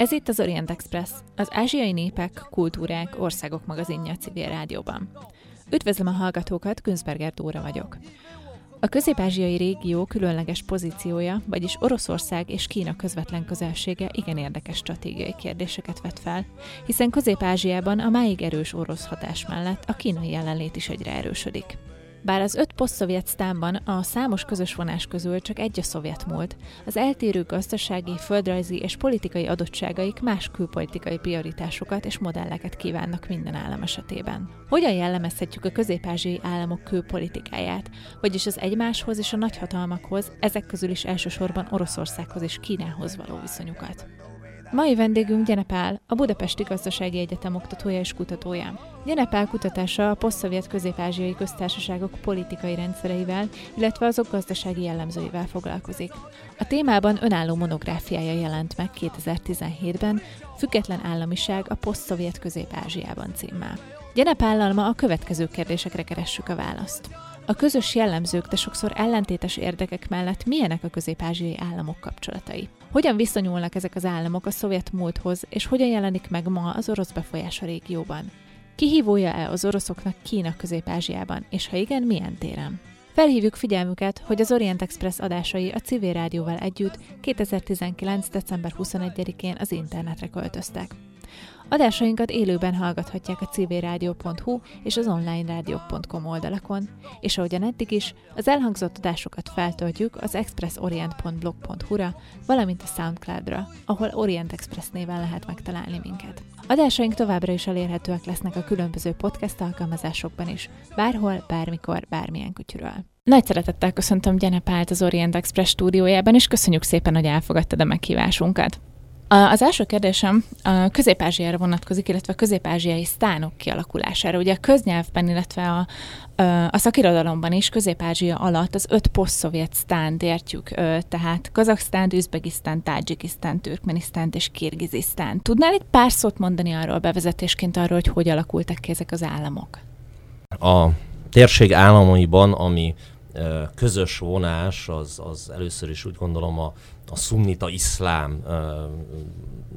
Ez itt az Orient Express, az ázsiai népek, kultúrák, országok magazinja civil rádióban. Üdvözlöm a hallgatókat, Günzberger Dóra vagyok. A közép-ázsiai régió különleges pozíciója, vagyis Oroszország és Kína közvetlen közelsége igen érdekes stratégiai kérdéseket vet fel, hiszen Közép-Ázsiában a máig erős orosz hatás mellett a kínai jelenlét is egyre erősödik. Bár az öt posztszovjet sztánban a számos közös vonás közül csak egy a szovjet múlt, az eltérő gazdasági, földrajzi és politikai adottságaik más külpolitikai prioritásokat és modelleket kívánnak minden állam esetében. Hogyan jellemezhetjük a közép-ázsiai államok külpolitikáját, vagyis az egymáshoz és a nagyhatalmakhoz, ezek közül is elsősorban Oroszországhoz és Kínához való viszonyukat? Mai vendégünk Gyenepál, a Budapesti Gazdasági Egyetem oktatója és kutatója. Gyenepál kutatása a posztszovjet közép-ázsiai köztársaságok politikai rendszereivel, illetve azok gazdasági jellemzőivel foglalkozik. A témában önálló monográfiája jelent meg 2017-ben, Független államiság a posztszovjet közép-ázsiában címmel. Gyenepállal ma a következő kérdésekre keressük a választ. A közös jellemzők, de sokszor ellentétes érdekek mellett milyenek a közép-ázsiai államok kapcsolatai? Hogyan viszonyulnak ezek az államok a szovjet múlthoz, és hogyan jelenik meg ma az orosz befolyás a régióban? Kihívója-e az oroszoknak Kína közép-ázsiában, és ha igen, milyen téren? Felhívjuk figyelmüket, hogy az Orient Express adásai a civil rádióval együtt 2019. december 21-én az internetre költöztek. Adásainkat élőben hallgathatják a civilrádió.hu és az onlinerádió.com oldalakon, és ahogyan eddig is, az elhangzott adásokat feltöltjük az expressorient.blog.hu-ra, valamint a Soundcloud-ra, ahol Orient Express néven lehet megtalálni minket. Adásaink továbbra is elérhetőek lesznek a különböző podcast alkalmazásokban is, bárhol, bármikor, bármilyen kutyuról. Nagy szeretettel köszöntöm Gyenepált az Orient Express stúdiójában, és köszönjük szépen, hogy elfogadtad a meghívásunkat. Az első kérdésem a közép-ázsiára vonatkozik, illetve a közép-ázsiai sztánok kialakulására. Ugye a köznyelvben, illetve a, a szakirodalomban is közép-ázsia alatt az öt poszt-szovjet sztánt értjük, tehát Kazaksztán, Üzbegisztán, Tádzsikisztán, Türkmenisztán és Kirgizisztán. Tudnál egy pár szót mondani arról bevezetésként arról, hogy hogy alakultak ki ezek az államok? A térség államaiban, ami közös vonás, az, az először is úgy gondolom a, a szunnita iszlám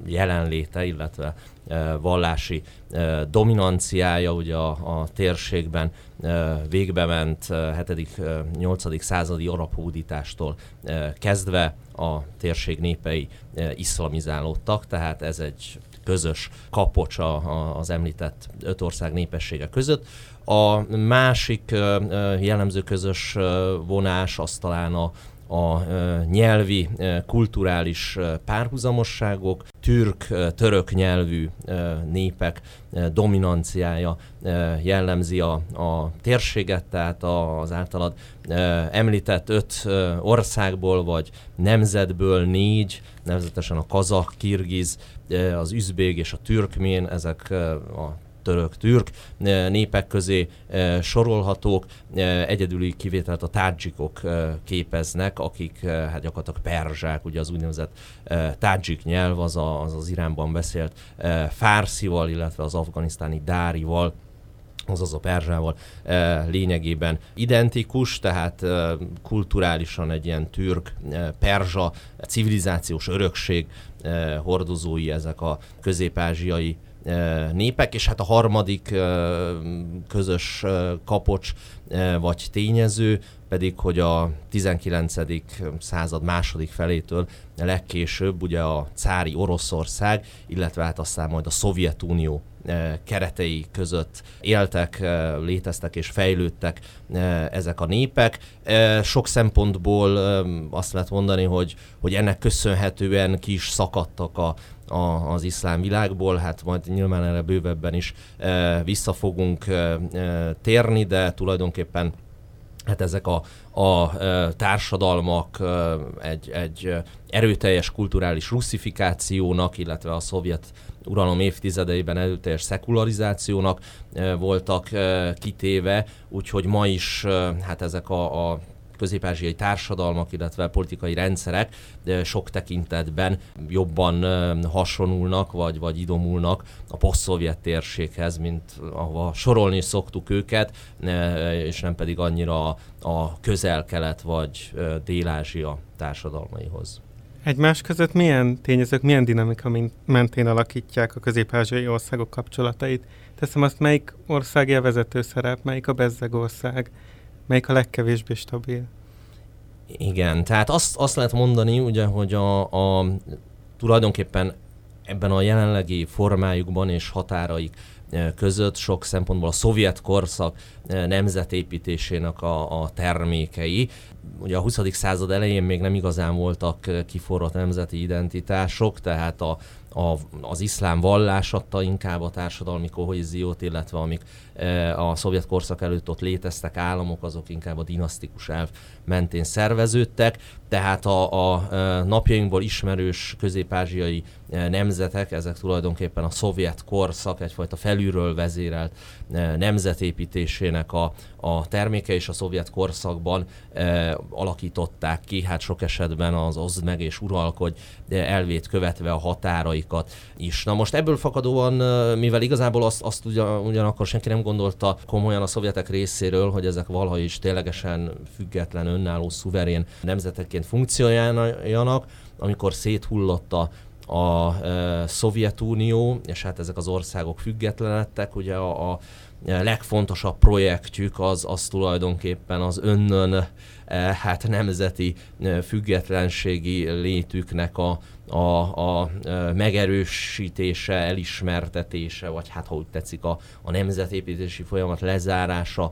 jelenléte, illetve vallási dominanciája ugye a, a térségben végbe ment 7.-8. századi arab hódítástól kezdve a térség népei iszlamizálódtak, tehát ez egy közös kapocs az említett öt ország népessége között. A másik jellemző közös vonás az talán a, a nyelvi, kulturális párhuzamosságok, türk, török nyelvű népek dominanciája jellemzi a, a térséget, tehát az általad említett öt országból vagy nemzetből négy, nevezetesen a kazak, kirgiz, az üzbég és a türkmén, ezek a török-türk népek közé sorolhatók. Egyedüli kivételt a tádzsikok képeznek, akik hát gyakorlatilag perzsák, ugye az úgynevezett tádzsik nyelv, az, a, az az Iránban beszélt fárszival, illetve az afganisztáni dárival azaz a perzsával lényegében identikus, tehát kulturálisan egy ilyen türk, e, perzsa, civilizációs örökség hordozói ezek a közép-ázsiai népek, és hát a harmadik közös kapocs vagy tényező pedig, hogy a 19. század második felétől legkésőbb ugye a cári Oroszország, illetve hát aztán majd a Szovjetunió keretei között éltek, léteztek és fejlődtek ezek a népek. Sok szempontból azt lehet mondani, hogy, hogy ennek köszönhetően ki is szakadtak a, a, az iszlám világból, hát majd nyilván erre bővebben is e, vissza fogunk e, e, térni, de tulajdonképpen hát ezek a, a e, társadalmak e, egy, egy erőteljes kulturális russzifikációnak, illetve a szovjet uralom évtizedeiben erőteljes szekularizációnak e, voltak kitéve, úgyhogy ma is hát ezek a, a közép-ázsiai társadalmak, illetve politikai rendszerek sok tekintetben jobban hasonulnak, vagy, vagy idomulnak a poszt térséghez, mint ahova sorolni szoktuk őket, és nem pedig annyira a közel-kelet vagy dél-ázsia társadalmaihoz. Egymás között milyen tényezők, milyen dinamika mentén alakítják a közép-ázsiai országok kapcsolatait? Teszem azt, melyik ország a vezető szerep, melyik a bezzeg ország, melyik a legkevésbé stabil? Igen, tehát azt, azt lehet mondani, ugye, hogy a, a tulajdonképpen ebben a jelenlegi formájukban és határaik e, között sok szempontból a szovjet korszak e, nemzetépítésének a, a termékei. Ugye a 20. század elején még nem igazán voltak e, kiforrott nemzeti identitások, tehát a, a, az iszlám vallás adta inkább a társadalmi kohéziót, illetve amik a szovjet korszak előtt ott léteztek államok, azok inkább a dinasztikus elv mentén szerveződtek, tehát a, a e, napjainkból ismerős közép-ázsiai e, nemzetek, ezek tulajdonképpen a szovjet korszak egyfajta felülről vezérelt nemzetépítésének a, a terméke, és a szovjet korszakban e, alakították ki, hát sok esetben az oszd meg és uralkodj elvét követve a határaikat is. Na most ebből fakadóan, mivel igazából azt, azt ugyan, ugyanakkor senki nem gondolta komolyan a szovjetek részéről, hogy ezek valaha is ténylegesen független, önálló, szuverén nemzeteként funkcionáljanak, amikor széthullott a a e, Szovjetunió, és hát ezek az országok függetlenedtek, ugye a, a legfontosabb projektjük az, az tulajdonképpen az önnön hát nemzeti e, függetlenségi létüknek a, a, a megerősítése, elismertetése, vagy hát ha úgy tetszik a, a nemzetépítési folyamat lezárása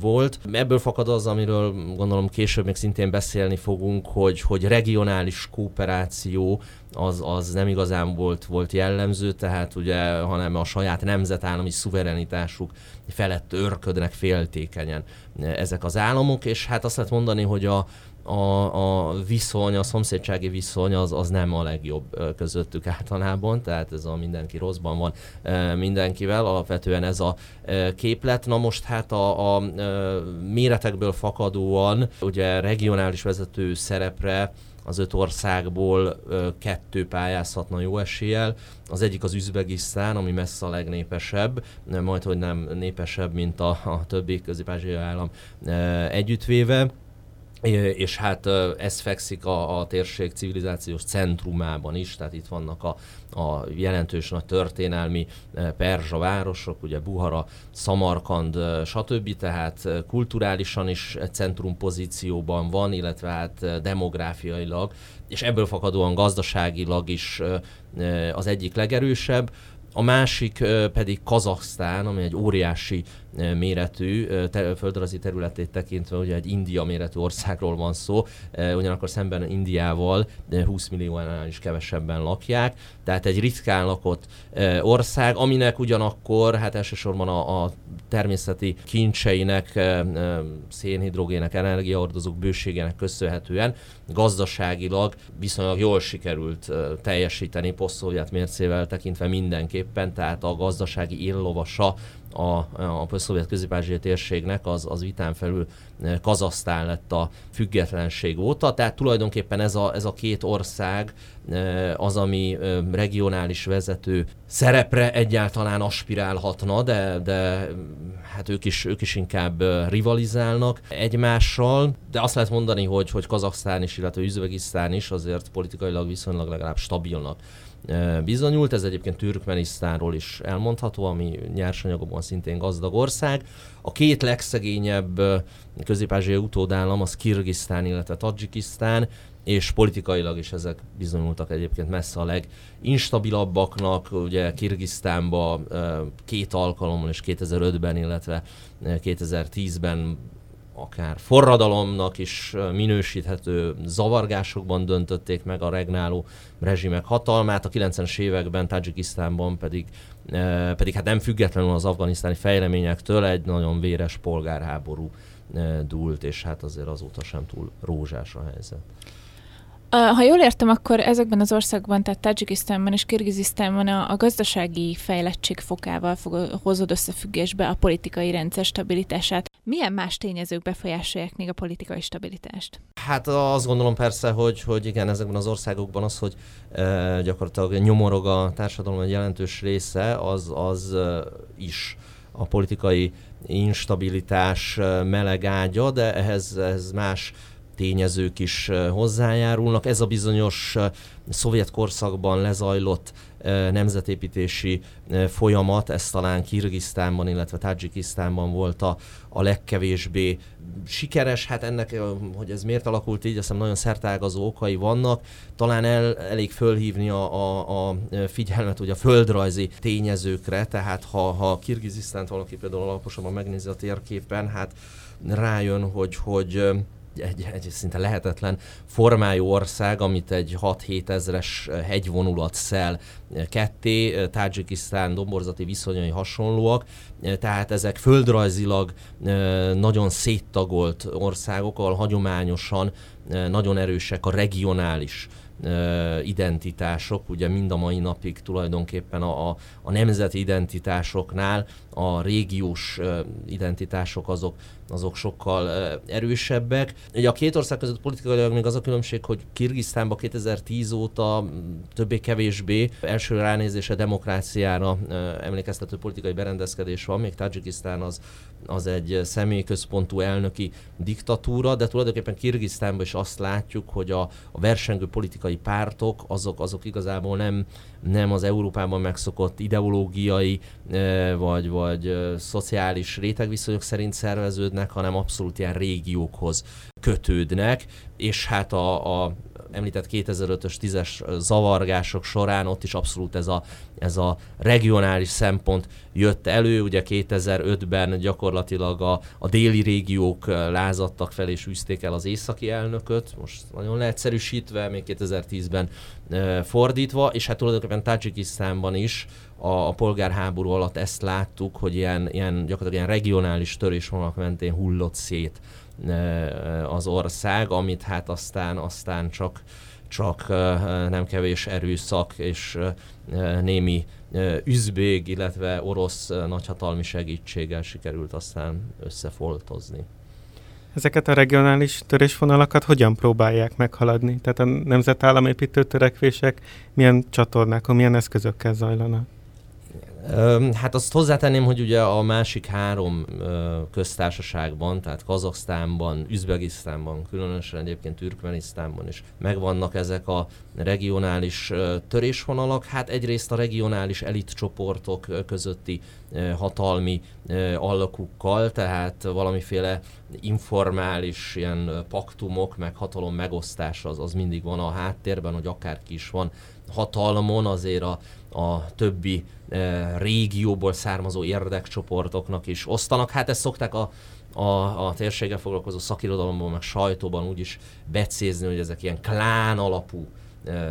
volt. Ebből fakad az, amiről gondolom később még szintén beszélni fogunk, hogy, hogy regionális kooperáció az, az nem igazán volt, volt jellemző, tehát ugye, hanem a saját nemzetállami szuverenitásuk felett örködnek féltékenyen ezek az államok, és hát azt lehet mondani, hogy a, a, a viszony, a szomszédsági viszony az, az nem a legjobb közöttük általában, tehát ez a mindenki rosszban van mindenkivel, alapvetően ez a képlet. Na most hát a, a méretekből fakadóan ugye regionális vezető szerepre az öt országból kettő pályázhatna jó eséllyel. Az egyik az Üzbegisztán, ami messze a legnépesebb, majd hogy nem népesebb, mint a, a többi közép állam együttvéve és hát ez fekszik a, a térség civilizációs centrumában is, tehát itt vannak a, a jelentős nagy történelmi perzsa városok, ugye Buhara, Samarkand, stb., tehát kulturálisan is centrum pozícióban van, illetve hát demográfiailag, és ebből fakadóan gazdaságilag is az egyik legerősebb. A másik pedig Kazaksztán, ami egy óriási méretű, földrajzi területét tekintve ugye egy India méretű országról van szó, ugyanakkor szemben Indiával 20 milliónál is kevesebben lakják, tehát egy ritkán lakott ország, aminek ugyanakkor hát elsősorban a, a természeti kincseinek, szénhidrogének, energiaordozók bőségének köszönhetően gazdaságilag viszonylag jól sikerült teljesíteni posztszovjet mércével tekintve mindenképpen, tehát a gazdasági illovasa a, a szovjet közép térségnek az, az vitán felül e, Kazasztán lett a függetlenség óta, tehát tulajdonképpen ez a, ez a két ország e, az, ami e, regionális vezető szerepre egyáltalán aspirálhatna, de, de hát ők is, ők is inkább rivalizálnak egymással, de azt lehet mondani, hogy, hogy Kazaksztán is, illetve Üzbegisztán is azért politikailag viszonylag legalább stabilnak bizonyult. Ez egyébként Türkmenisztánról is elmondható, ami nyersanyagokban szintén gazdag ország. A két legszegényebb közép utódállam az Kirgisztán, illetve Tadzsikisztán, és politikailag is ezek bizonyultak egyébként messze a leginstabilabbaknak. Ugye Kirgisztánba két alkalommal és 2005-ben, illetve 2010-ben akár forradalomnak is minősíthető zavargásokban döntötték meg a regnáló rezsimek hatalmát, a 90-es években Tajikisztánban pedig, pedig hát nem függetlenül az afganisztáni fejleményektől egy nagyon véres polgárháború dúlt, és hát azért azóta sem túl rózsás a helyzet. Ha jól értem, akkor ezekben az országban, tehát Tajikisztánban és Kirgizisztánban a, a gazdasági fejlettség fokával fog, hozod összefüggésbe a politikai rendszer stabilitását. Milyen más tényezők befolyásolják még a politikai stabilitást? Hát azt gondolom persze, hogy, hogy igen, ezekben az országokban az, hogy e, gyakorlatilag nyomorog a társadalom egy jelentős része, az, az e, is a politikai instabilitás meleg ágya, de ehhez, ehhez más tényezők is hozzájárulnak. Ez a bizonyos szovjet korszakban lezajlott nemzetépítési folyamat, ez talán Kirgisztánban, illetve Tajikisztánban volt a, a legkevésbé sikeres. Hát ennek, hogy ez miért alakult így, azt hiszem nagyon szertágazó okai vannak. Talán el, elég fölhívni a, a, a figyelmet ugye a földrajzi tényezőkre, tehát ha, ha Kirgizisztánt valaki például alaposabban megnézi a térképen, hát rájön, hogy, hogy egy, egy szinte lehetetlen formájú ország, amit egy 6-7 ezres hegyvonulat szel ketté, Tajikisztán domborzati viszonyai hasonlóak, tehát ezek földrajzilag nagyon széttagolt országok, ahol hagyományosan nagyon erősek a regionális identitások, ugye mind a mai napig tulajdonképpen a, a, a nemzeti identitásoknál a régiós identitások azok, azok sokkal erősebbek. Ugye a két ország között politikailag még az a különbség, hogy Kirgisztánban 2010 óta többé-kevésbé első ránézése demokráciára emlékeztető politikai berendezkedés van, még Tajikisztán az, az egy személyközpontú elnöki diktatúra, de tulajdonképpen Kirgisztánban is azt látjuk, hogy a, a versengő politikai pártok azok, azok igazából nem nem az Európában megszokott ideológiai vagy, vagy szociális rétegviszonyok szerint szerveződnek, hanem abszolút ilyen régiókhoz kötődnek, és hát a, a említett 2005-ös 10-es zavargások során ott is abszolút ez a, ez a regionális szempont jött elő. Ugye 2005-ben gyakorlatilag a, a déli régiók lázadtak fel és űzték el az északi elnököt, most nagyon leegyszerűsítve, még 2010-ben fordítva, és hát tulajdonképpen Tajikisztánban is a, a polgárháború alatt ezt láttuk, hogy ilyen, ilyen gyakorlatilag ilyen regionális törésvonalak mentén hullott szét az ország, amit hát aztán, aztán csak, csak nem kevés erőszak és némi üzbég, illetve orosz nagyhatalmi segítséggel sikerült aztán összefoltozni. Ezeket a regionális törésvonalakat hogyan próbálják meghaladni? Tehát a nemzetállamépítő törekvések milyen csatornákon, milyen eszközökkel zajlanak? Hát azt hozzátenném, hogy ugye a másik három köztársaságban, tehát Kazaksztánban, Üzbegisztánban, különösen egyébként Türkmenisztánban is megvannak ezek a regionális törésvonalak. Hát egyrészt a regionális elitcsoportok közötti hatalmi allakukkal, tehát valamiféle informális ilyen paktumok, meg hatalom megosztás az, az mindig van a háttérben, hogy akárki is van hatalmon, azért a, a többi e, régióból származó érdekcsoportoknak is osztanak. Hát ezt szokták a, a, a térséggel foglalkozó szakirodalomban, meg sajtóban úgy is becézni, hogy ezek ilyen klán alapú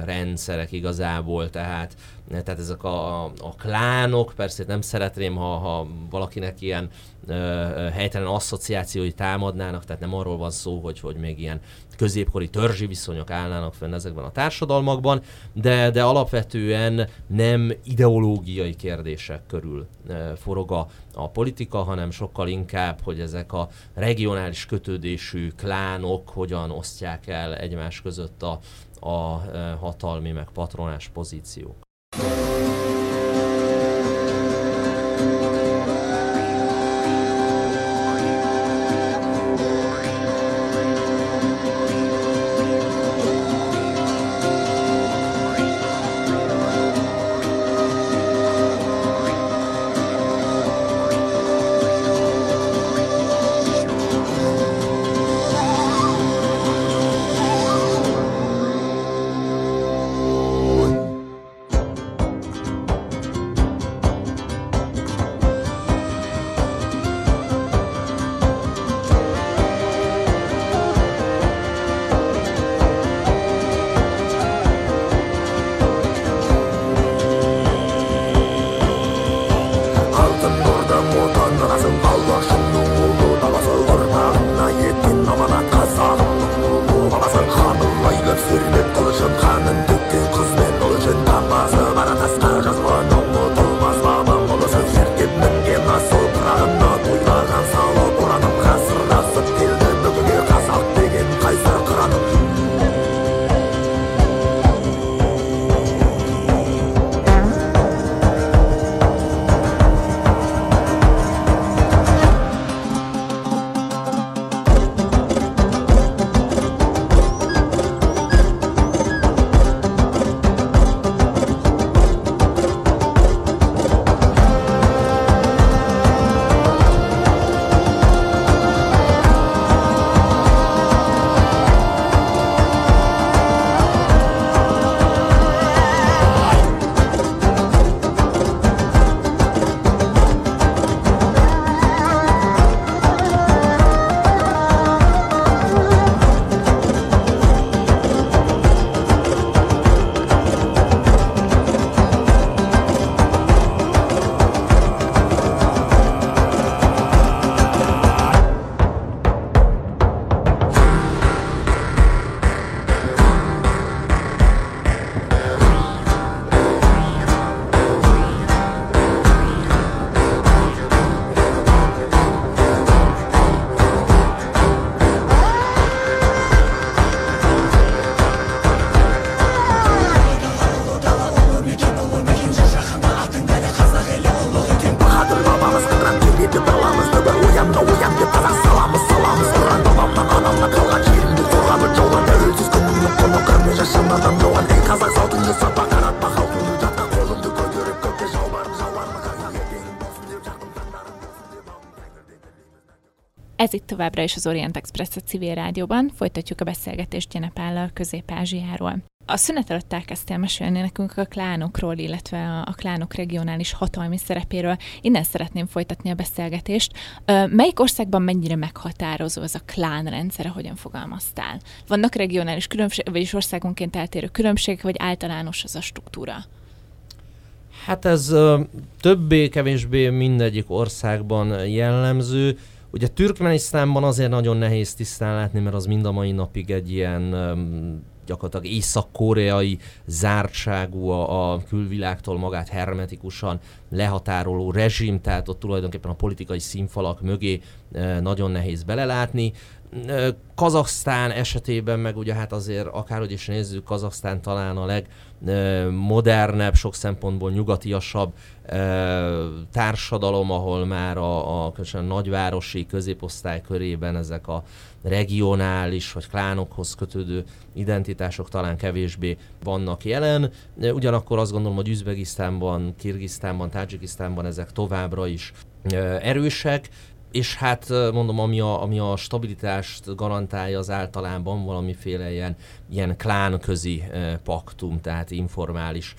rendszerek igazából, tehát, tehát ezek a, a klánok, persze nem szeretném, ha, ha valakinek ilyen helytelen asszociációi támadnának, tehát nem arról van szó, hogy, hogy még ilyen középkori törzsi viszonyok állnának fenn ezekben a társadalmakban, de, de alapvetően nem ideológiai kérdések körül forog a, a politika, hanem sokkal inkább, hogy ezek a regionális kötődésű klánok hogyan osztják el egymás között a, a hatalmi meg patronás pozíciók. Továbbra is az Orient Express a civil rádióban. Folytatjuk a beszélgetést Jenepállal Közép-Ázsiáról. A szünet előtt elkezdtél mesélni nekünk a klánokról, illetve a, klánok regionális hatalmi szerepéről. Innen szeretném folytatni a beszélgetést. Melyik országban mennyire meghatározó ez a klánrendszer, hogyan fogalmaztál? Vannak regionális különbségek, vagyis országonként eltérő különbségek, vagy általános az a struktúra? Hát ez többé-kevésbé mindegyik országban jellemző. Ugye Türkmenisztánban azért nagyon nehéz tisztán látni, mert az mind a mai napig egy ilyen gyakorlatilag észak-koreai zártságú a, a külvilágtól magát hermetikusan lehatároló rezsim, tehát ott tulajdonképpen a politikai színfalak mögé nagyon nehéz belelátni. Kazaksztán esetében meg ugye hát azért akárhogy is nézzük, Kazaksztán talán a legmodernebb, sok szempontból nyugatiasabb társadalom, ahol már a, a a nagyvárosi középosztály körében ezek a regionális vagy klánokhoz kötődő identitások talán kevésbé vannak jelen. Ugyanakkor azt gondolom, hogy Üzbegisztánban, Kirgisztánban, Tádzsikisztánban ezek továbbra is erősek, és hát mondom, ami a, ami a stabilitást garantálja az általában valamiféle ilyen, ilyen klánközi paktum, tehát informális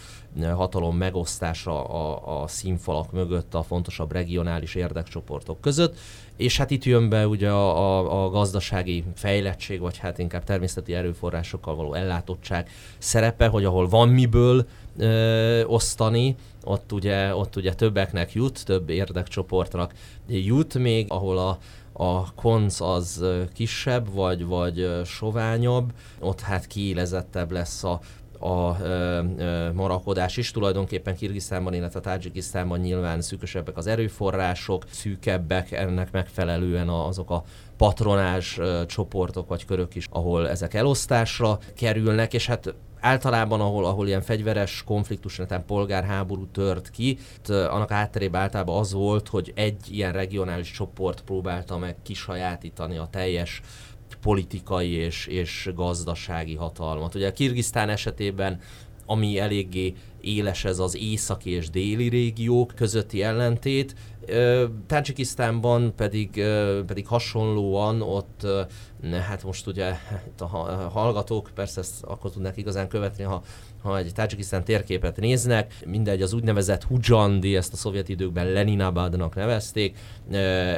hatalom megosztása a, a színfalak mögött a fontosabb regionális érdekcsoportok között, és hát itt jön be ugye a, a, a gazdasági fejlettség, vagy hát inkább természeti erőforrásokkal való ellátottság szerepe, hogy ahol van miből ö, osztani, ott ugye, ott ugye többeknek jut, több érdekcsoportnak jut még, ahol a, a konc az kisebb, vagy, vagy soványabb, ott hát kiélezettebb lesz a a ö, ö, marakodás is. Tulajdonképpen Kirgisztánban, illetve Tádzsikisztánban nyilván szűkösebbek az erőforrások, szűkebbek ennek megfelelően azok a patronás csoportok vagy körök is, ahol ezek elosztásra kerülnek, és hát általában, ahol, ahol ilyen fegyveres konfliktus, tehát polgárháború tört ki, annak átterében általában az volt, hogy egy ilyen regionális csoport próbálta meg kisajátítani a teljes politikai és, és gazdasági hatalmat. Ugye a Kirgisztán esetében ami eléggé éles ez az északi és déli régiók közötti ellentét. Tajikisztánban pedig, pedig hasonlóan ott, hát most ugye a hallgatók persze ezt akkor tudnak igazán követni, ha ha egy Tajikisztán térképet néznek, mindegy, az úgynevezett Hujandi, ezt a szovjet időkben Leninabadnak nevezték,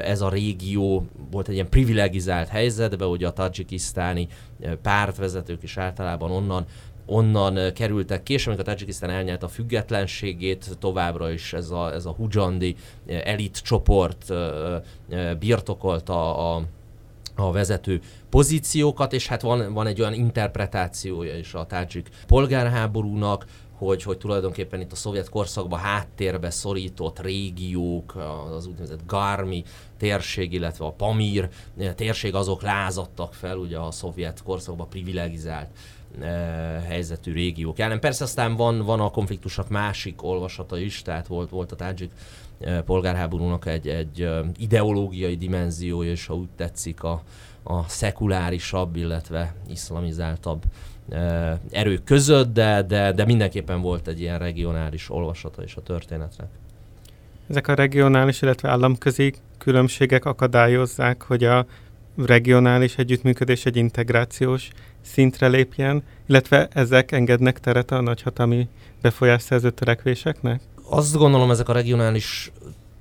ez a régió volt egy ilyen privilegizált helyzetben, hogy a tajikisztáni pártvezetők is általában onnan onnan kerültek és amikor Tajikisztán elnyert a függetlenségét, továbbra is ez a, ez a Hujandi elit csoport birtokolta a, a vezető pozíciókat, és hát van, van egy olyan interpretációja is a tádzsik polgárháborúnak, hogy, hogy tulajdonképpen itt a szovjet korszakban háttérbe szorított régiók, az úgynevezett Garmi térség, illetve a Pamír térség, azok lázadtak fel ugye a szovjet korszakban privilegizált helyzetű régiók ellen. Persze aztán van, van a konfliktusnak másik olvasata is, tehát volt, volt a tádzsik polgárháborúnak egy, egy ideológiai dimenziója, és ha úgy tetszik a, a szekulárisabb, illetve iszlamizáltabb erők között, de, de, de mindenképpen volt egy ilyen regionális olvasata is a történetnek. Ezek a regionális, illetve államközi különbségek akadályozzák, hogy a regionális együttműködés egy integrációs szintre lépjen, illetve ezek engednek teret a nagyhatalmi befolyásszerző törekvéseknek? Azt gondolom, ezek a regionális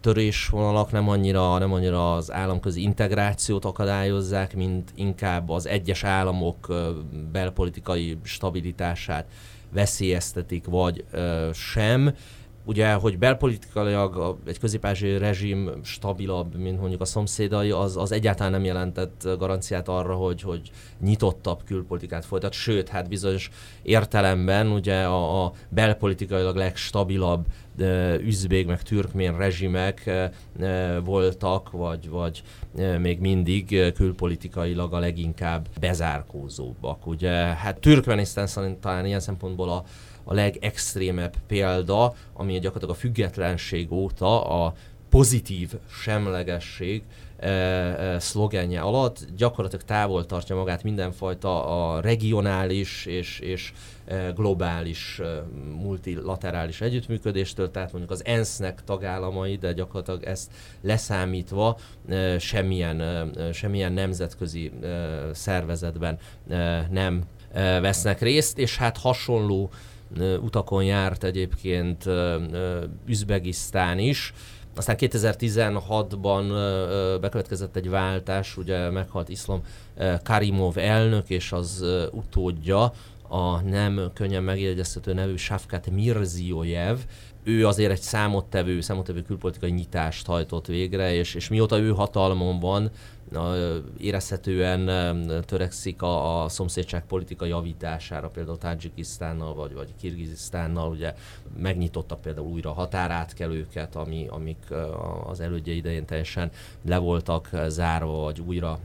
törésvonalak nem annyira, nem annyira az államközi integrációt akadályozzák, mint inkább az egyes államok belpolitikai stabilitását veszélyeztetik, vagy sem ugye, hogy belpolitikailag egy közép rezsim stabilabb, mint mondjuk a szomszédai, az, az egyáltalán nem jelentett garanciát arra, hogy, hogy nyitottabb külpolitikát folytat, sőt, hát bizonyos értelemben ugye a, a belpolitikailag legstabilabb üzbék meg türkmén rezsimek voltak, vagy, vagy még mindig külpolitikailag a leginkább bezárkózóbbak. Ugye, hát Türkmenisztán szerint talán ilyen szempontból a a legextrémebb példa, ami gyakorlatilag a függetlenség óta a pozitív semlegesség szlogenje alatt gyakorlatilag távol tartja magát mindenfajta a regionális és, és globális multilaterális együttműködéstől, tehát mondjuk az ENSZ-nek tagállamai, de gyakorlatilag ezt leszámítva semmilyen, semmilyen nemzetközi szervezetben nem vesznek részt, és hát hasonló utakon járt egyébként Üzbegisztán is, aztán 2016-ban bekövetkezett egy váltás, ugye meghalt Iszlam Karimov elnök és az utódja, a nem könnyen megjegyezhető nevű Safkat Mirziojev, ő azért egy számottevő, számottevő külpolitikai nyitást hajtott végre, és, és mióta ő hatalmon van, érezhetően törekszik a, a szomszédság politika javítására, például Tajikisztánnal vagy, vagy Kirgizisztánnal, ugye megnyitottak például újra határátkelőket, ami, amik az elődje idején teljesen le voltak zárva, vagy újra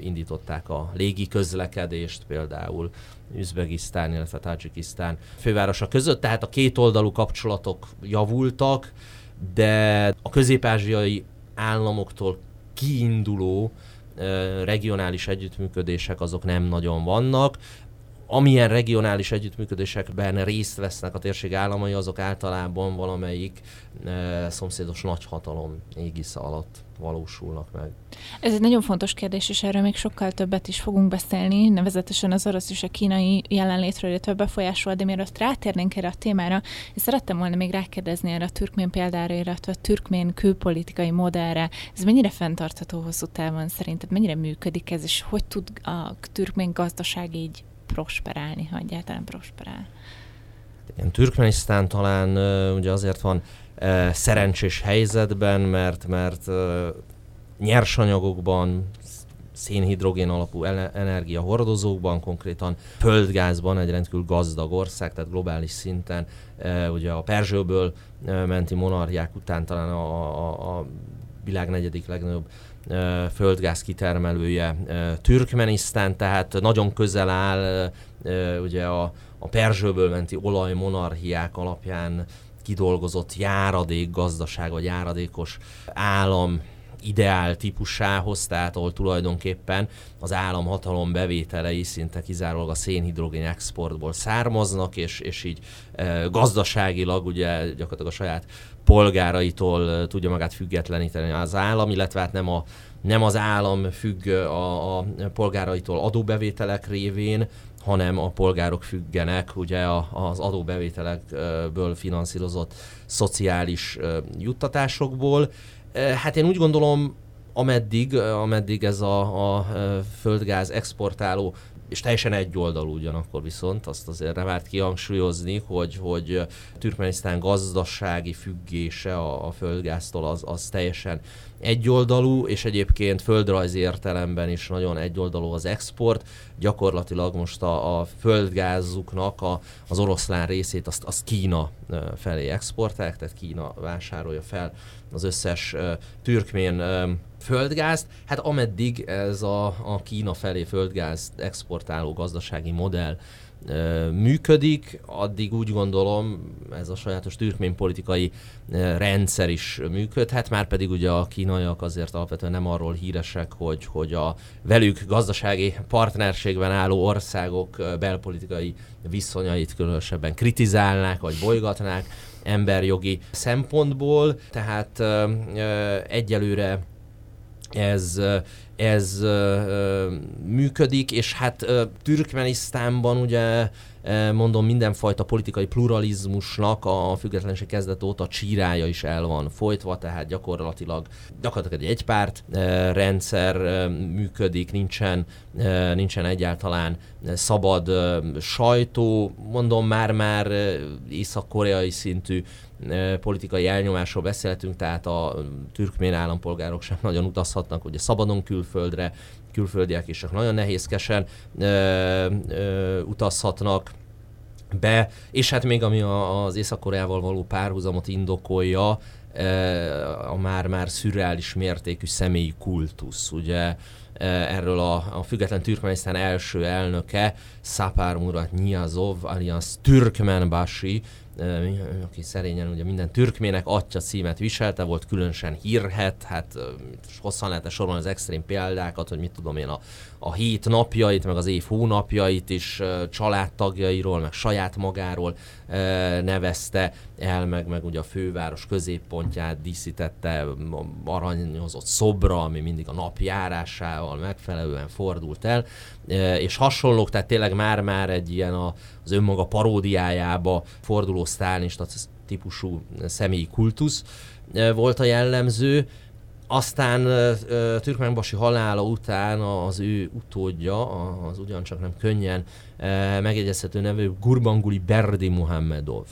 indították a légi közlekedést például Üzbegisztán, illetve Tajikisztán fővárosa között, tehát a két oldalú kapcsolatok javultak, de a közép-ázsiai államoktól kiinduló regionális együttműködések azok nem nagyon vannak. Amilyen regionális együttműködésekben részt vesznek a térség államai, azok általában valamelyik szomszédos nagyhatalom égisze alatt valósulnak meg. Ez egy nagyon fontos kérdés, és erről még sokkal többet is fogunk beszélni, nevezetesen az orosz és a kínai jelenlétről, illetve befolyásról, de mielőtt rátérnénk erre a témára, és szerettem volna még rákérdezni erre a türkmén példára, illetve a türkmén külpolitikai modellre. Ez mennyire fenntartható hosszú távon szerinted? Mennyire működik ez, és hogy tud a türkmén gazdaság így prosperálni, ha egyáltalán prosperál? Igen, Türkmenisztán talán ugye azért van szerencsés helyzetben, mert, mert nyersanyagokban, szénhidrogén alapú energiahordozókban, konkrétan földgázban egy rendkívül gazdag ország, tehát globális szinten ugye a Perzsőből menti monarchiák után talán a, a, a világ negyedik legnagyobb földgáz kitermelője Türkmenisztán, tehát nagyon közel áll ugye a, a Perzsőből menti olajmonarchiák alapján kidolgozott járadék gazdaság, vagy járadékos állam ideál típusához, tehát ahol tulajdonképpen az államhatalom bevételei szinte kizárólag a szénhidrogén exportból származnak, és, és így e, gazdaságilag ugye gyakorlatilag a saját polgáraitól e, tudja magát függetleníteni az állam, illetve hát nem, a, nem az állam függ a, a polgáraitól adóbevételek révén, hanem a polgárok függenek ugye az adóbevételekből finanszírozott szociális juttatásokból. Hát én úgy gondolom, ameddig, ameddig ez a, a földgáz exportáló és teljesen egyoldalú ugyanakkor viszont, azt azért nem árt kihangsúlyozni, hogy, hogy Türkmenisztán gazdasági függése a, a földgáztól az, az teljesen egyoldalú, és egyébként földrajzi értelemben is nagyon egyoldalú az export. Gyakorlatilag most a, a földgázuknak a, az oroszlán részét azt, azt Kína felé exportálják, tehát Kína vásárolja fel az összes türkmén földgázt, hát ameddig ez a, a Kína felé földgáz exportáló gazdasági modell működik, addig úgy gondolom ez a sajátos türkmén politikai rendszer is működhet, már pedig ugye a kínaiak azért alapvetően nem arról híresek, hogy, hogy a velük gazdasági partnerségben álló országok belpolitikai viszonyait különösebben kritizálnák, vagy bolygatnák emberjogi szempontból, tehát egyelőre ez, ez működik, és hát Türkmenisztánban ugye mondom mindenfajta politikai pluralizmusnak a függetlenség kezdet óta csírája is el van folytva, tehát gyakorlatilag gyakorlatilag egy egypárt rendszer működik, nincsen, nincsen egyáltalán szabad sajtó, mondom már-már észak-koreai szintű politikai elnyomásról beszéltünk, tehát a türkmén állampolgárok sem nagyon utazhatnak ugye szabadon külföldre, külföldiek is csak nagyon nehézkesen ö, ö, utazhatnak be, és hát még ami a, az Észak-Koreával való párhuzamot indokolja, a már-már szürreális mértékű személyi kultusz. Ugye erről a, a független Türkmenisztán első elnöke, Szapár Murat Nyíazov, alias Türkmenbashi, aki szerényen ugye minden türkmének atya címet viselte, volt különösen hírhet, hát hosszan lehet sorolni az extrém példákat, hogy mit tudom én, a, a hét napjait, meg az év hónapjait is családtagjairól, meg saját magáról nevezte el, meg, meg ugye a főváros középpontját díszítette aranyozott szobra, ami mindig a napjárásával megfelelően fordult el, és hasonlók, tehát tényleg már-már egy ilyen az önmaga paródiájába forduló sztálnista típusú személyi kultusz volt a jellemző, aztán uh, Türkmenbasi halála után az ő utódja, az ugyancsak nem könnyen megjegyezhető nevű Gurbanguli Berdi Muhammedov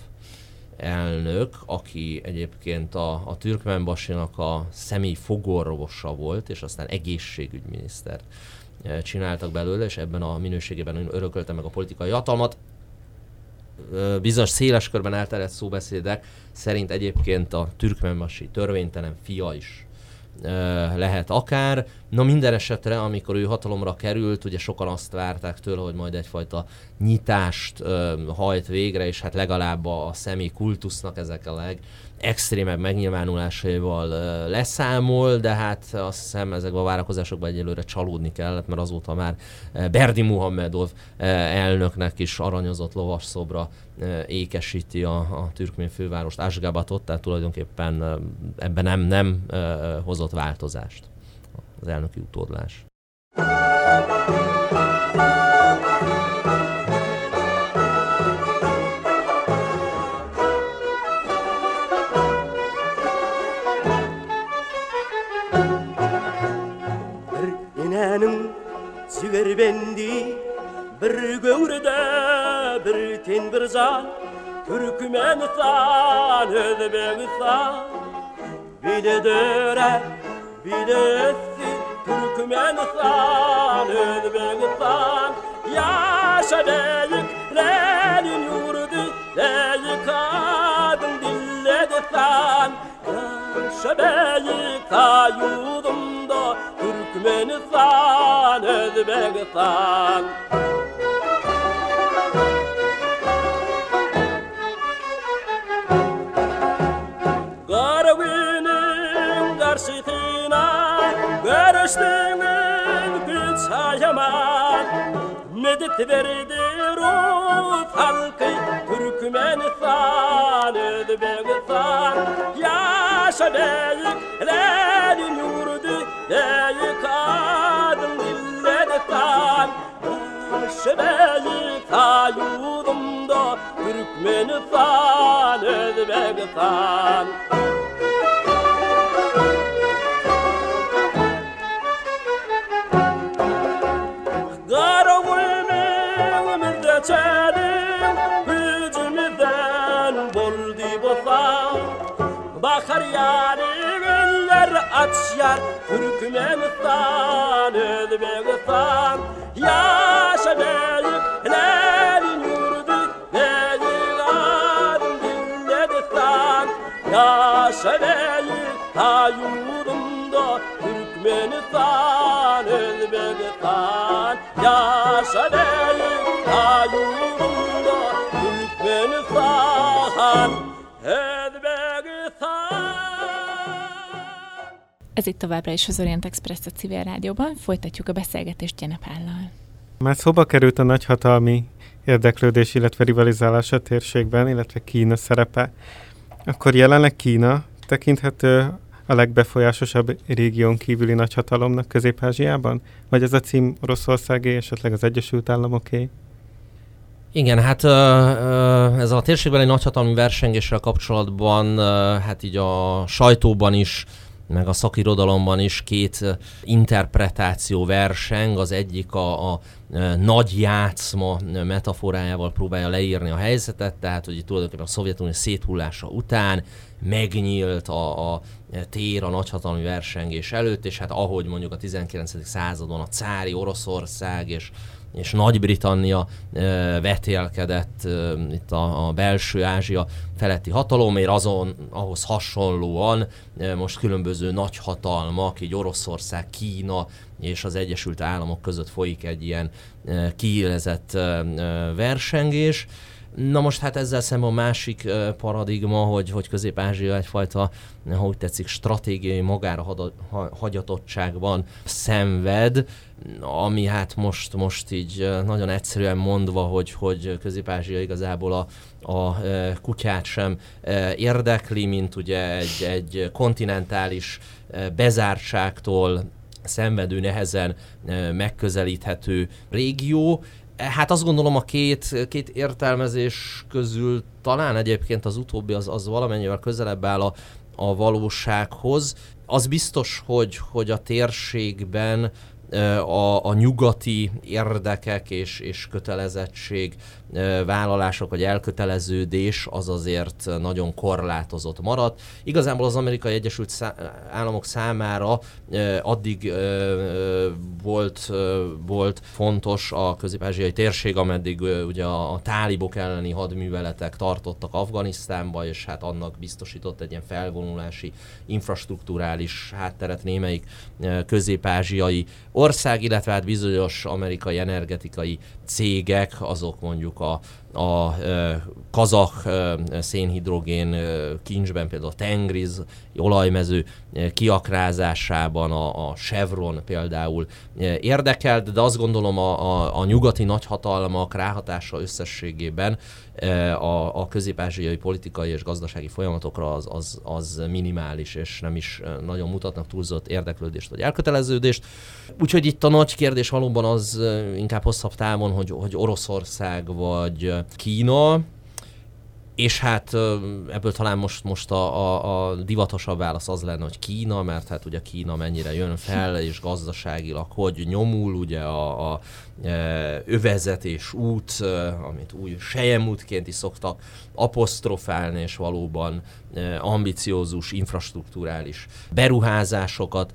elnök, aki egyébként a, a Türkmenbasinak a személy fogorvosa volt, és aztán egészségügyminisztert csináltak belőle, és ebben a minőségében örökölte meg a politikai hatalmat. Bizonyos széles körben elterjedt szóbeszédek szerint egyébként a türkmenbasi törvénytelen fia is lehet akár. Na minden esetre, amikor ő hatalomra került, ugye sokan azt várták tőle, hogy majd egyfajta nyitást hajt végre, és hát legalább a, a személy kultusznak ezek a leg extrémebb megnyilvánulásaival leszámol, de hát azt hiszem ezekben a várakozásokban egyelőre csalódni kellett, mert azóta már Berdi Muhammedov elnöknek is aranyozott lovasszobra ékesíti a, a türkmén fővárost, Asgabatot, tehát tulajdonképpen ebben nem, nem hozott változást az elnöki utódlás. Süger bendi bir gövrede bir ten bir zan Türkmenistan Özbekistan Bile döre bile Türkmenistan Özbekistan Yaşa beyiklerin yurdu Beyik adın dilledistan Yaşa beyik ta yudumda Türkmenistan Özbekistan Garvinin karşısına Görüştüğümün gün sayaman Medet verdi Rus halkı Türkmenistan Özbekistan Yaşa beyiklerin yurdu ne yıkadım dilledekan Şebeyi kayudum da Türkmenistan, Özbekistan Acar, Türkmenistan, Özbekistan Yaşa beyliklerin yurdu, beylik adım Hindistan Yaşa beylik ta yurdumda, Türkmenistan, Özbekistan Yaşa beylik ta yurdumda, Türkmenistan Ez itt továbbra is az Orient Express a civil rádióban. Folytatjuk a beszélgetést Jenepállal. Már szóba került a nagyhatalmi érdeklődés, illetve rivalizálás a térségben, illetve Kína szerepe. Akkor jelenleg Kína tekinthető a legbefolyásosabb régión kívüli nagyhatalomnak Közép-Ázsiában? Vagy ez a cím Oroszországé, esetleg az Egyesült Államoké? Igen, hát ez a térségben egy nagyhatalmi versengéssel kapcsolatban, hát így a sajtóban is meg a szakirodalomban is két interpretáció verseng, az egyik a, a nagy játszma metaforájával próbálja leírni a helyzetet, tehát hogy tulajdonképpen a Szovjetunió széthullása után megnyílt a, a tér a nagyhatalmi versengés előtt, és hát ahogy mondjuk a 19. századon a cári Oroszország és és Nagy-Britannia vetélkedett itt a, a belső Ázsia feletti hatalomért, azon ahhoz hasonlóan most különböző nagyhatalmak, így Oroszország, Kína és az Egyesült Államok között folyik egy ilyen kiélezett versengés. Na most hát ezzel szemben a másik paradigma, hogy, hogy Közép-Ázsia egyfajta, ha úgy tetszik, stratégiai magára hagyatottságban szenved, ami hát most, most így nagyon egyszerűen mondva, hogy, hogy Közép-Ázsia igazából a, a kutyát sem érdekli, mint ugye egy, egy kontinentális bezártságtól szenvedő, nehezen megközelíthető régió, Hát azt gondolom a két, két értelmezés közül talán egyébként az utóbbi az, az valamennyivel közelebb áll a, a valósághoz. Az biztos, hogy, hogy a térségben a, a nyugati érdekek és, és kötelezettség vállalások vagy elköteleződés az azért nagyon korlátozott maradt. Igazából az Amerikai Egyesült Államok számára addig volt, volt fontos a közép-ázsiai térség, ameddig ugye a tálibok elleni hadműveletek tartottak Afganisztánba, és hát annak biztosított egy ilyen felvonulási infrastruktúrális hátteret némelyik közép-ázsiai ország, illetve hát bizonyos amerikai energetikai cégek, azok mondjuk a, a kazak szénhidrogén kincsben, például a Tengriz olajmező kiakrázásában, a, a Chevron például érdekelt, de azt gondolom a, a, a nyugati nagyhatalmak ráhatása összességében a, a közép-ázsiai politikai és gazdasági folyamatokra az, az, az minimális, és nem is nagyon mutatnak túlzott érdeklődést vagy elköteleződést. Úgyhogy itt a nagy kérdés valóban az inkább hosszabb távon, hogy, hogy Oroszország vagy Kína, és hát ebből talán most, most a, a, a divatosabb válasz az lenne, hogy Kína, mert hát ugye Kína mennyire jön fel, és gazdaságilag hogy nyomul, ugye a, a övezetés út, amit új sejemútként is szoktak apostrofálni, és valóban ambiciózus infrastruktúrális beruházásokat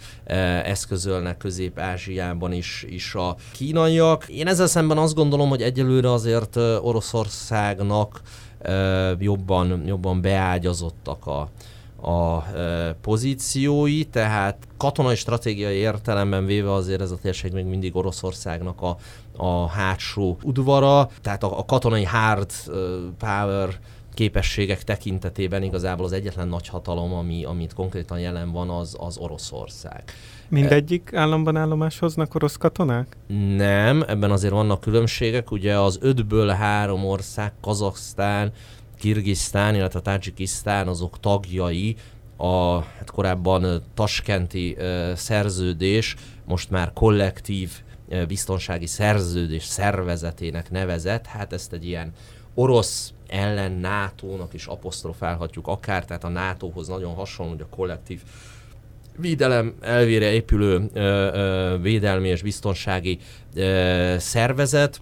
eszközölnek Közép-Ázsiában is, is a kínaiak. Én ezzel szemben azt gondolom, hogy egyelőre azért Oroszországnak jobban, jobban beágyazottak a, a pozíciói, tehát katonai stratégiai értelemben véve azért ez a térség még mindig Oroszországnak a, a hátsó udvara, tehát a, a katonai hard power képességek tekintetében igazából az egyetlen nagy hatalom, ami, amit konkrétan jelen van, az, az Oroszország. Mindegyik államban állomás hoznak orosz katonák? Nem, ebben azért vannak különbségek. Ugye az ötből három ország, Kazaksztán, Kirgisztán, illetve Tajikisztán, azok tagjai a hát korábban taskenti uh, szerződés, most már kollektív uh, biztonsági szerződés szervezetének nevezett. Hát ezt egy ilyen orosz ellen NATO-nak is apostrofálhatjuk akár, tehát a NATO-hoz nagyon hasonló, hogy a kollektív védelem elvére épülő ö, ö, védelmi és biztonsági ö, szervezet,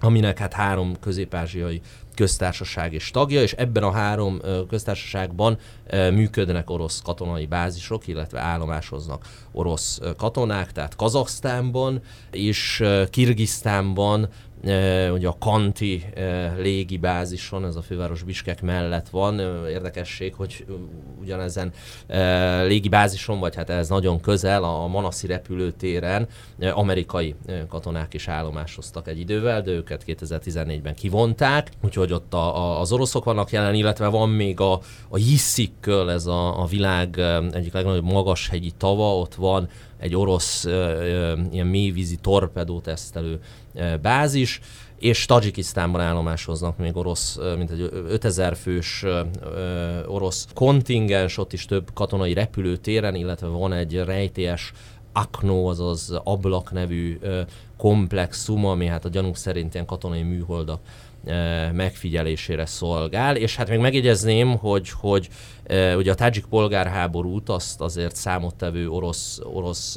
aminek hát három közép-ázsiai köztársaság és tagja, és ebben a három köztársaságban működnek orosz katonai bázisok, illetve állomásoznak orosz katonák, tehát Kazaksztánban és Kirgisztánban ugye a Kanti légi bázison, ez a főváros Biskek mellett van. Érdekesség, hogy ugyanezen légi bázison, vagy hát ez nagyon közel, a Manaszi repülőtéren amerikai katonák is állomásoztak egy idővel, de őket 2014-ben kivonták, úgyhogy ott a, a, az oroszok vannak jelen, illetve van még a, a Jissziköl, ez a, a világ egyik legnagyobb magashegyi tava, ott van egy orosz ilyen mélyvízi torpedó tesztelő bázis, és Tajikisztánban állomásoznak még orosz, mint egy 5000 fős orosz kontingens, ott is több katonai repülőtéren, illetve van egy rejtélyes Akno, azaz Ablak nevű komplexum, ami hát a gyanúk szerint ilyen katonai műholdak megfigyelésére szolgál, és hát még megjegyezném, hogy, hogy ugye a tádzsik polgárháborút azt azért számottevő orosz, orosz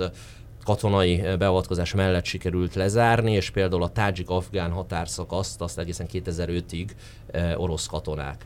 katonai beavatkozás mellett sikerült lezárni, és például a tádzsik-afgán határszakaszt azt egészen 2005-ig orosz katonák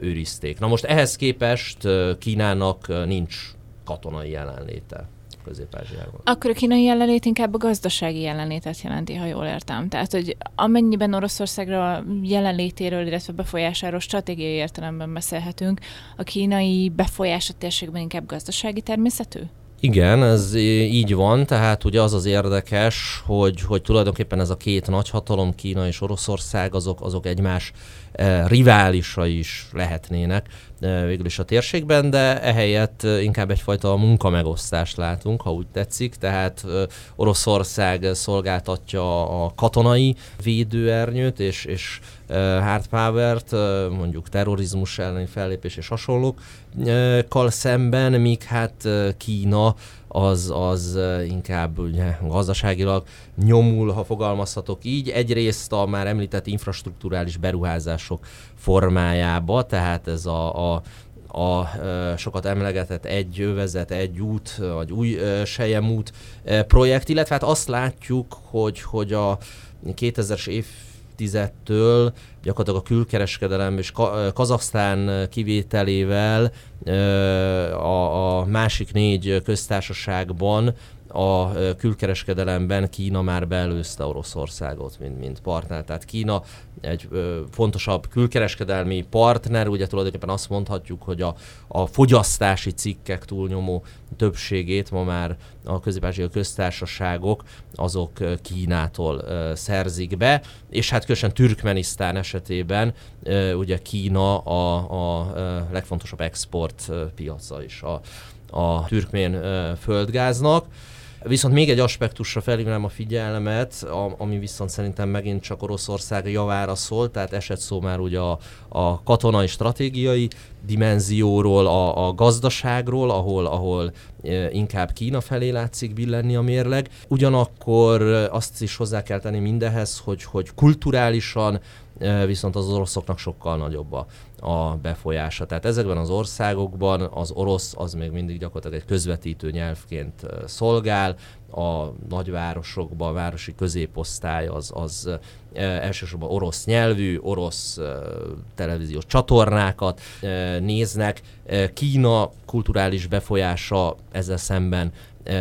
őrizték. Na most ehhez képest Kínának nincs katonai jelenléte. Közép-Ázsiában. Akkor a kínai jelenlét inkább a gazdasági jelenlétet jelenti, ha jól értem. Tehát, hogy amennyiben Oroszországra jelenlétéről, illetve befolyásáról stratégiai értelemben beszélhetünk, a kínai befolyás a térségben inkább gazdasági természetű? Igen, ez így van, tehát ugye az az érdekes, hogy, hogy tulajdonképpen ez a két nagyhatalom, Kína és Oroszország, azok, azok egymás eh, riválisra is lehetnének eh, végül is a térségben, de ehelyett eh, inkább egyfajta munkamegosztást látunk, ha úgy tetszik, tehát Oroszország szolgáltatja a katonai védőernyőt, és, és hard power-t, mondjuk terrorizmus elleni fellépés és hasonlókkal szemben, míg hát Kína az, az inkább ugye, gazdaságilag nyomul, ha fogalmazhatok így. Egyrészt a már említett infrastruktúrális beruházások formájába, tehát ez a, a a sokat emlegetett egy övezet, egy út, vagy új sejem út projekt, illetve hát azt látjuk, hogy, hogy a 2000-es év évtizedtől gyakorlatilag a külkereskedelem és Kazaksztán kivételével a, a másik négy köztársaságban a külkereskedelemben Kína már beelőzte Oroszországot, mint, mint partner. Tehát Kína egy ö, fontosabb külkereskedelmi partner, ugye tulajdonképpen azt mondhatjuk, hogy a, a fogyasztási cikkek túlnyomó többségét ma már a közép köztársaságok azok Kínától szerzik be, és hát különösen Türkmenisztán esetében ugye Kína a, a legfontosabb export piaca is a, a türkmén földgáznak. Viszont még egy aspektusra felhívnám a figyelmet, ami viszont szerintem megint csak Oroszország javára szól, tehát esett szó már ugye a, a katonai stratégiai dimenzióról, a, a gazdaságról, ahol, ahol e, inkább Kína felé látszik billenni a mérleg. Ugyanakkor azt is hozzá kell tenni mindehez, hogy, hogy kulturálisan e, viszont az oroszoknak sokkal nagyobb a, a befolyása. Tehát ezekben az országokban az orosz az még mindig gyakorlatilag egy közvetítő nyelvként szolgál, a nagyvárosokban, a városi középosztály az, az elsősorban orosz nyelvű, orosz televíziós csatornákat néznek. Kína kulturális befolyása ezzel szemben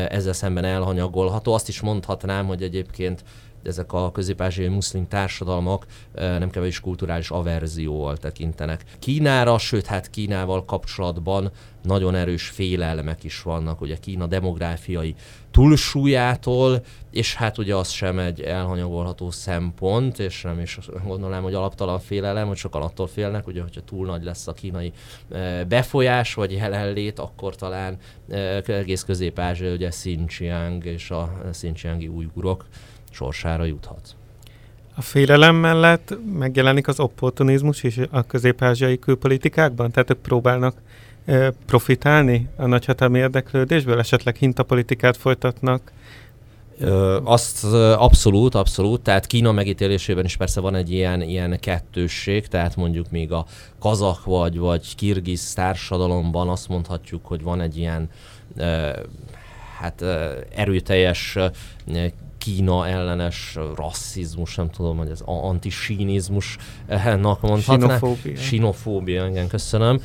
ezzel szemben elhanyagolható. Azt is mondhatnám, hogy egyébként ezek a közép muszlim társadalmak nem kevés kulturális averzióval tekintenek Kínára, sőt hát Kínával kapcsolatban nagyon erős félelmek is vannak, ugye Kína demográfiai túlsúlyától, és hát ugye az sem egy elhanyagolható szempont, és nem is gondolom, hogy alaptalan félelem, hogy sokan attól félnek, ugye, hogyha túl nagy lesz a kínai befolyás, vagy jelenlét, akkor talán egész közép-ázsia, ugye Xinjiang és a Xinjiangi újgurok sorsára juthat. A félelem mellett megjelenik az opportunizmus is a közép-ázsiai külpolitikákban? Tehát ők próbálnak e, profitálni a nagyhatalmi érdeklődésből, esetleg hintapolitikát folytatnak? Ö, azt abszolút, abszolút, tehát Kína megítélésében is persze van egy ilyen, ilyen kettősség, tehát mondjuk még a kazak vagy, vagy kirgiz társadalomban azt mondhatjuk, hogy van egy ilyen hát erőteljes Kína ellenes rasszizmus, nem tudom, hogy ez antisínizmusnak mondhatná. Sinofóbia. Sinofóbia, igen, köszönöm.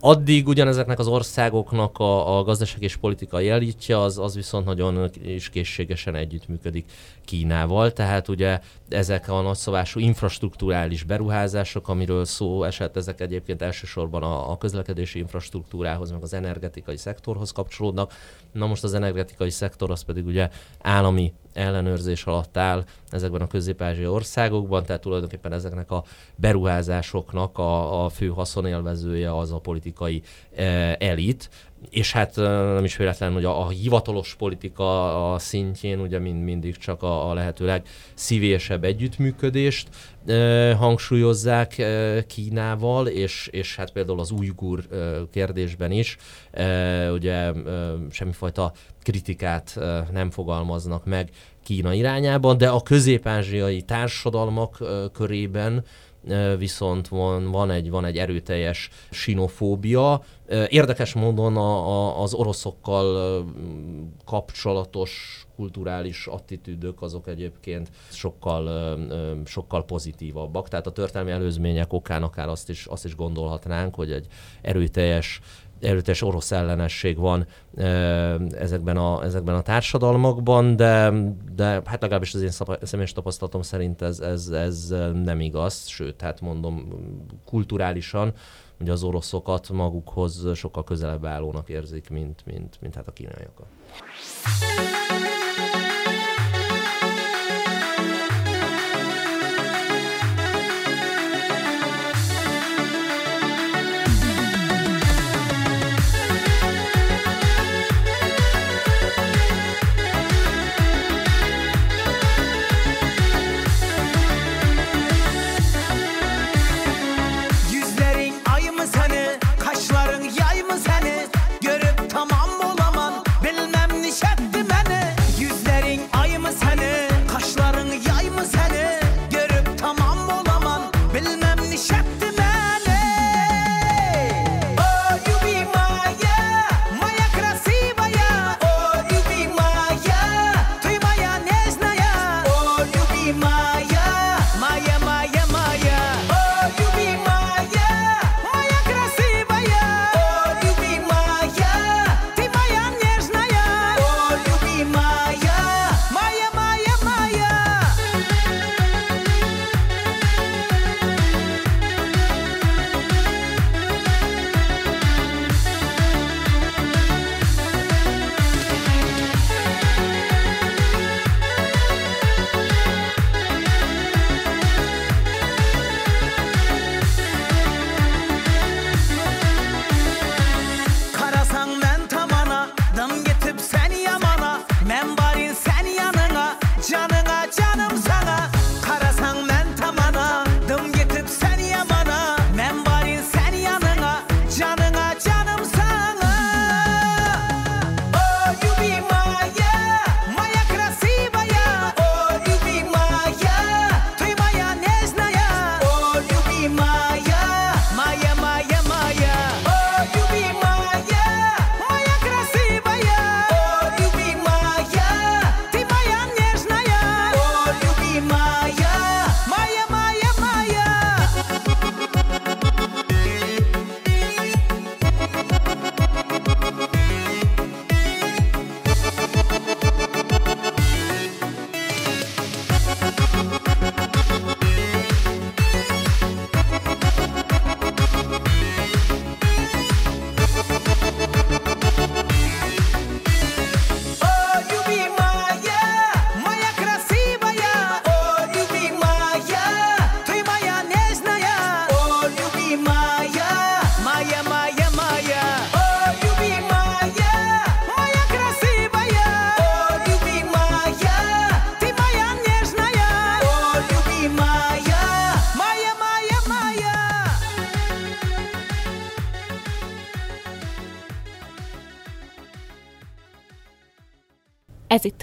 Addig ugyanezeknek az országoknak a, a gazdaság és politikai elitje, az, az viszont nagyon is készségesen együttműködik Kínával, tehát ugye ezek a nagyszabású infrastruktúrális beruházások, amiről szó esett, ezek egyébként elsősorban a, a közlekedési infrastruktúrához, meg az energetikai szektorhoz kapcsolódnak. Na most az energetikai szektor az pedig ugye állami ellenőrzés alatt áll ezekben a közép országokban, tehát tulajdonképpen ezeknek a beruházásoknak a, a fő haszonélvezője az a politikai e, elit, és hát nem is véletlen, hogy a, a hivatalos politika a szintjén ugye mind, mindig csak a, a lehetőleg szívésebb együttműködést e, hangsúlyozzák e, Kínával, és, és hát például az újgur e, kérdésben is e, ugye e, semmifajta kritikát e, nem fogalmaznak meg Kína irányában, de a közép-ázsiai társadalmak e, körében viszont van, van, egy, van egy erőteljes sinofóbia. Érdekes módon a, a, az oroszokkal kapcsolatos kulturális attitűdök azok egyébként sokkal, sokkal pozitívabbak. Tehát a történelmi előzmények okán akár azt is, azt is gondolhatnánk, hogy egy erőteljes erőteljes orosz ellenesség van ezekben a, ezekben a társadalmakban, de, de hát legalábbis az én személyes tapasztalatom szerint ez, ez, ez nem igaz, sőt, hát mondom, kulturálisan hogy az oroszokat magukhoz sokkal közelebb állónak érzik, mint, mint, mint hát a kínaiakat.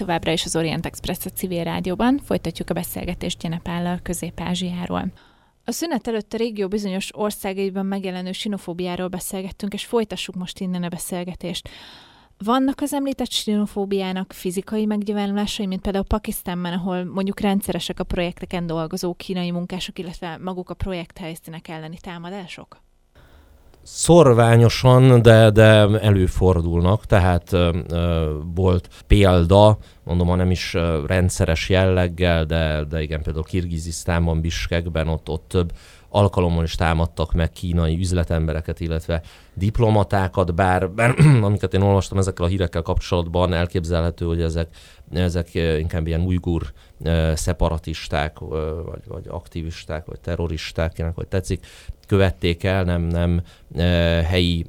Továbbra is az Orient Express a civil rádióban. Folytatjuk a beszélgetést Gyenepállal Közép-Ázsiáról. A szünet előtt a régió bizonyos országaiban megjelenő sinofóbiáról beszélgettünk, és folytassuk most innen a beszélgetést. Vannak az említett sinofóbiának fizikai megnyilvánulásai, mint például Pakisztánban, ahol mondjuk rendszeresek a projekteken dolgozó kínai munkások, illetve maguk a projekt helyszínek elleni támadások? Szorványosan, de, de előfordulnak, tehát ö, volt példa, mondom, ha nem is rendszeres jelleggel, de, de igen, például Kirgizisztánban, Biskekben ott, ott több alkalommal is támadtak meg kínai üzletembereket, illetve diplomatákat, bár, bár amiket én olvastam ezekkel a hírekkel kapcsolatban, elképzelhető, hogy ezek, ezek inkább ilyen ujgur szeparatisták, vagy, vagy aktivisták, vagy terroristák, kinek hogy tetszik, követték el, nem, nem helyi,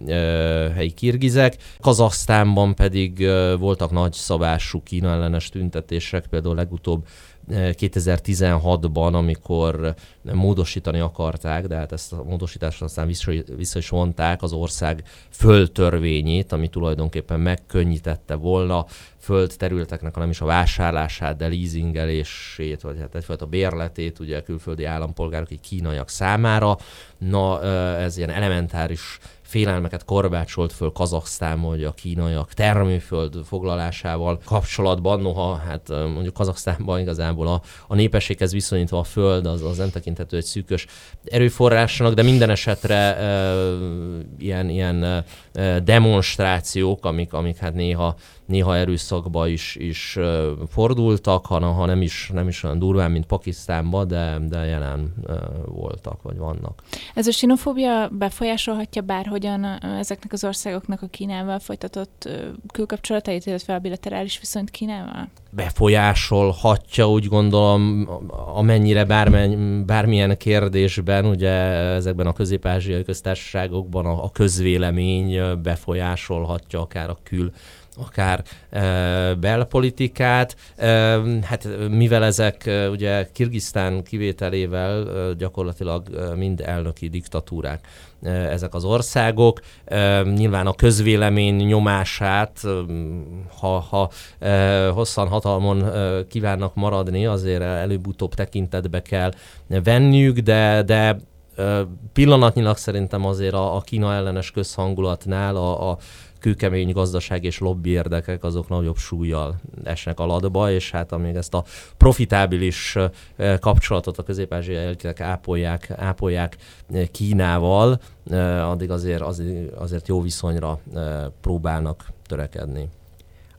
helyi kirgizek. Kazasztánban pedig voltak nagy szabású Kína ellenes tüntetések, például legutóbb 2016-ban, amikor módosítani akarták, de hát ezt a módosítást aztán vissza, vissza is vonták az ország földtörvényét, ami tulajdonképpen megkönnyítette volna földterületeknek, hanem is a vásárlását, de leasingelését, vagy hát egyfajta bérletét ugye külföldi állampolgárok, így kínaiak számára. Na, ez ilyen elementáris Irish félelmeket korbácsolt föl Kazaksztánban, hogy a kínaiak termőföld foglalásával kapcsolatban, noha hát mondjuk Kazaksztánban igazából a, a népességhez viszonyítva a föld az, az nem tekinthető egy szűkös erőforrásnak, de minden esetre e, ilyen, ilyen e, demonstrációk, amik, amik hát néha néha erőszakba is, is fordultak, ha, ha nem, is, nem is olyan durván, mint Pakisztánban, de, de jelen voltak, vagy vannak. Ez a sinofóbia befolyásolhatja bárhogyan ezeknek az országoknak a Kínával folytatott külkapcsolatait, illetve a bilaterális viszonyt Kínával? befolyásolhatja, úgy gondolom, amennyire bármen, bármilyen kérdésben, ugye ezekben a közép-ázsiai köztársaságokban a, a közvélemény befolyásolhatja akár a kül akár e, belpolitikát. E, hát mivel ezek e, ugye Kirgisztán kivételével e, gyakorlatilag e, mind elnöki diktatúrák ezek az országok. Nyilván a közvélemény nyomását, ha, ha hosszan hatalmon kívánnak maradni, azért előbb-utóbb tekintetbe kell venniük, de, de pillanatnyilag szerintem azért a, a Kína ellenes közhangulatnál a, a kőkemény gazdaság és lobby érdekek azok nagyobb súlyjal esnek alatba, és hát amíg ezt a profitábilis kapcsolatot a közép-ázsiai ápolják, ápolják Kínával, addig azért, azért, jó viszonyra próbálnak törekedni.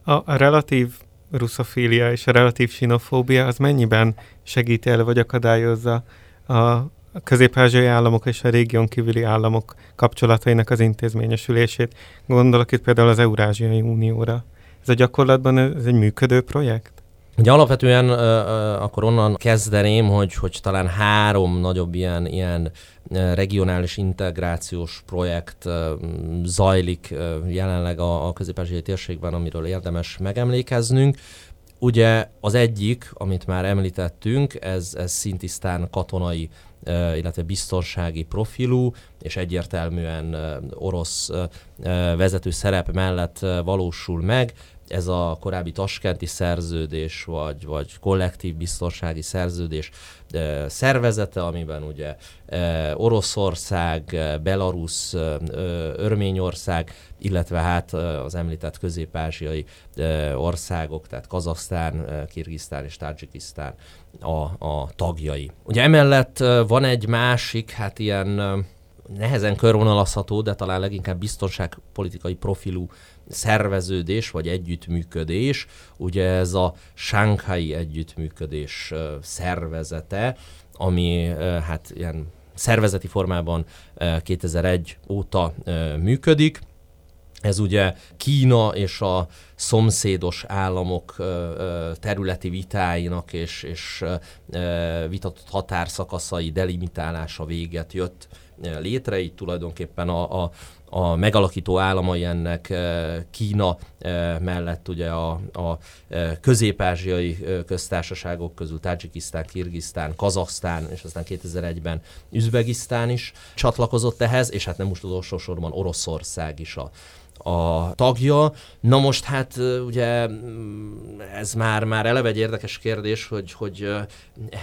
A, relatív russzofília és a relatív sinofóbia az mennyiben segíti el, vagy akadályozza a a közép-ázsiai államok és a régión kívüli államok kapcsolatainak az intézményesülését. Gondolok itt például az Eurázsiai Unióra. Ez a gyakorlatban ez egy működő projekt? Ugye alapvetően akkor onnan kezdeném, hogy, hogy talán három nagyobb ilyen, ilyen regionális integrációs projekt zajlik jelenleg a, a közép térségben, amiről érdemes megemlékeznünk. Ugye az egyik, amit már említettünk, ez, ez szintisztán katonai illetve biztonsági profilú, és egyértelműen orosz vezető szerep mellett valósul meg. Ez a korábbi taskenti szerződés, vagy, vagy kollektív biztonsági szerződés szervezete, amiben ugye Oroszország, Belarus, Örményország, illetve hát az említett közép-ázsiai országok, tehát Kazasztán, Kirgisztán és Tajikisztán a, a tagjai. Ugye emellett van egy másik, hát ilyen nehezen körvonalazható, de talán leginkább biztonságpolitikai profilú szerveződés vagy együttműködés. Ugye ez a Shanghai együttműködés szervezete, ami hát ilyen szervezeti formában 2001 óta működik. Ez ugye Kína és a szomszédos államok területi vitáinak és, és vitatott határszakaszai delimitálása véget jött létre, így tulajdonképpen a, a, a megalakító államai ennek Kína mellett ugye a, a közép-ázsiai köztársaságok közül Tajikisztán, Kirgisztán, Kazaksztán, és aztán 2001-ben Üzbegisztán is csatlakozott ehhez, és hát nem most utolsó sorban Oroszország is a, a tagja. Na most hát ugye mm, ez már, már eleve egy érdekes kérdés, hogy, hogy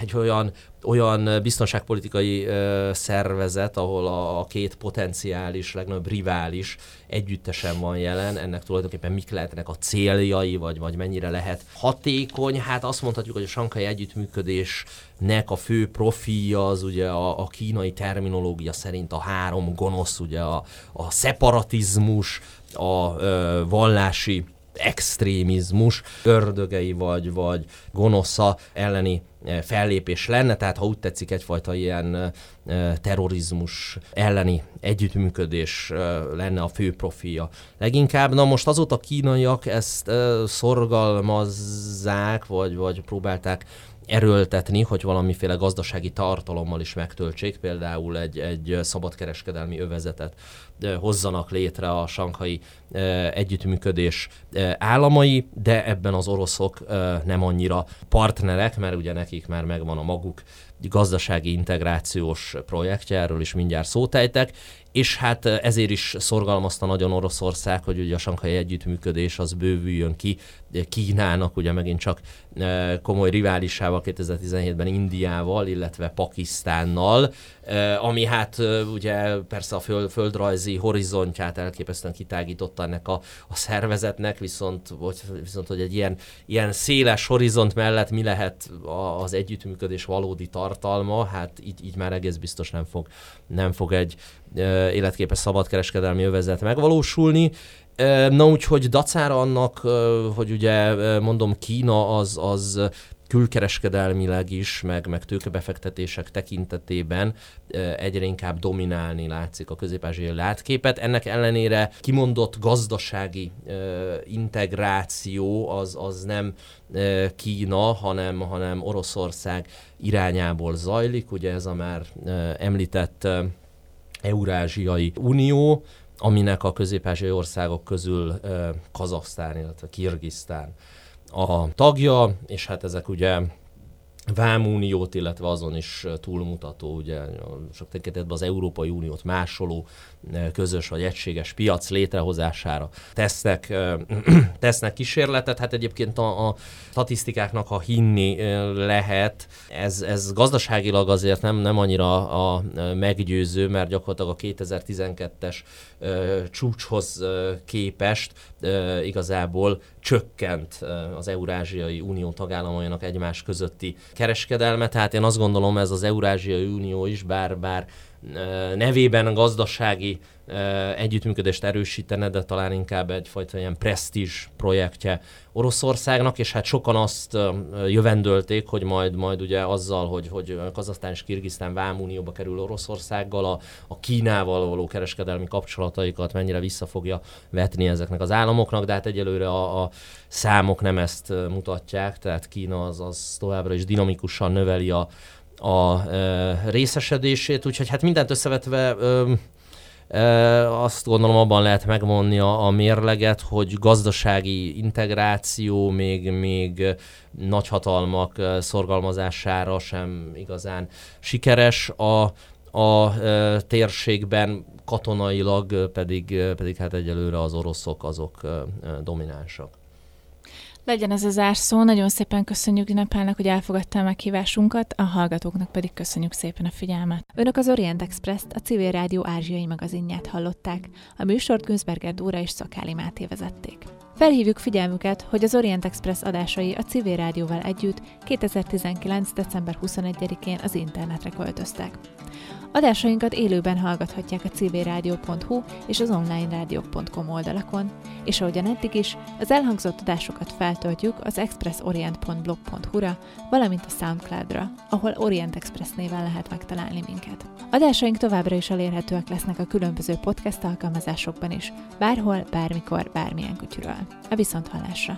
egy olyan, olyan biztonságpolitikai szervezet, ahol a, két potenciális, legnagyobb rivális együttesen van jelen, ennek tulajdonképpen mik lehetnek a céljai, vagy, vagy mennyire lehet hatékony. Hát azt mondhatjuk, hogy a sankai együttműködésnek a fő profilja az ugye a, a kínai terminológia szerint a három gonosz, ugye a, a szeparatizmus, a ö, vallási extrémizmus ördögei vagy, vagy gonosza elleni fellépés lenne, tehát ha úgy tetszik egyfajta ilyen terrorizmus elleni együttműködés lenne a fő profilja. Leginkább, na most azóta kínaiak ezt szorgalmazzák, vagy, vagy próbálták erőltetni, hogy valamiféle gazdasági tartalommal is megtöltsék, például egy, egy szabadkereskedelmi övezetet hozzanak létre a sankai együttműködés államai, de ebben az oroszok nem annyira partnerek, mert ugye nekik már megvan a maguk gazdasági integrációs projektje, erről is mindjárt szótejtek, és hát ezért is szorgalmazta nagyon Oroszország, hogy ugye a sankai együttműködés az bővüljön ki Kínának, ugye megint csak komoly riválisával 2017-ben Indiával, illetve Pakisztánnal, ami hát ugye persze a föld, földrajzi horizontját elképesztően kitágította ennek a, a szervezetnek, viszont, vagy, viszont hogy egy ilyen, ilyen széles horizont mellett mi lehet az együttműködés valódi tartalma, hát így, így már egész biztos nem fog, nem fog egy életképes szabadkereskedelmi övezet megvalósulni. Na úgyhogy dacára annak, hogy ugye mondom Kína az, az külkereskedelmileg is, meg, meg tőkebefektetések tekintetében egyre inkább dominálni látszik a közép látképet. Ennek ellenére kimondott gazdasági integráció az, az nem Kína, hanem, hanem Oroszország irányából zajlik. Ugye ez a már említett Eurázsiai Unió, aminek a közép országok közül Kazasztán, illetve Kirgisztán a tagja, és hát ezek ugye vámuniót, illetve azon is túlmutató, ugye sok tekintetben az Európai Uniót másoló közös vagy egységes piac létrehozására tesznek, tesznek kísérletet. Hát egyébként a, a statisztikáknak, ha hinni lehet, ez, ez gazdaságilag azért nem, nem annyira a meggyőző, mert gyakorlatilag a 2012-es csúcshoz képest igazából csökkent az Eurázsiai Unió tagállamainak egymás közötti kereskedelme, tehát én azt gondolom ez az Eurázsiai Unió is, bár, bár nevében gazdasági együttműködést erősítene, de talán inkább egyfajta ilyen presztízs projektje Oroszországnak, és hát sokan azt jövendölték, hogy majd, majd ugye azzal, hogy, hogy Kazasztán és Kirgisztán vámunióba kerül Oroszországgal, a, a Kínával való kereskedelmi kapcsolataikat mennyire vissza fogja vetni ezeknek az államoknak, de hát egyelőre a, a számok nem ezt mutatják, tehát Kína az, az továbbra is dinamikusan növeli a, a részesedését, úgyhogy hát mindent összevetve azt gondolom abban lehet megmondni a, a mérleget, hogy gazdasági integráció még, még nagyhatalmak szorgalmazására sem igazán sikeres. A, a térségben katonailag pedig, pedig hát egyelőre az oroszok azok dominánsak. Legyen ez az zárszó. Nagyon szépen köszönjük Nepálnak, hogy elfogadta a meghívásunkat, a hallgatóknak pedig köszönjük szépen a figyelmet. Önök az Orient Express-t, a Civil Rádió ázsiai magazinját hallották. A műsort Günzberger Dóra és Szakáli Máté vezették. Felhívjuk figyelmüket, hogy az Orient Express adásai a Civil Rádióval együtt 2019. december 21-én az internetre költöztek. Adásainkat élőben hallgathatják a civilrádió.hu és az onlinerádiók.com oldalakon, és ahogyan eddig is, az elhangzott adásokat feltöltjük az expressorient.blog.hu-ra, valamint a Soundcloud-ra, ahol Orient Express néven lehet megtalálni minket. Adásaink továbbra is elérhetőek lesznek a különböző podcast alkalmazásokban is, bárhol, bármikor, bármilyen kutyuról. A viszonthallásra!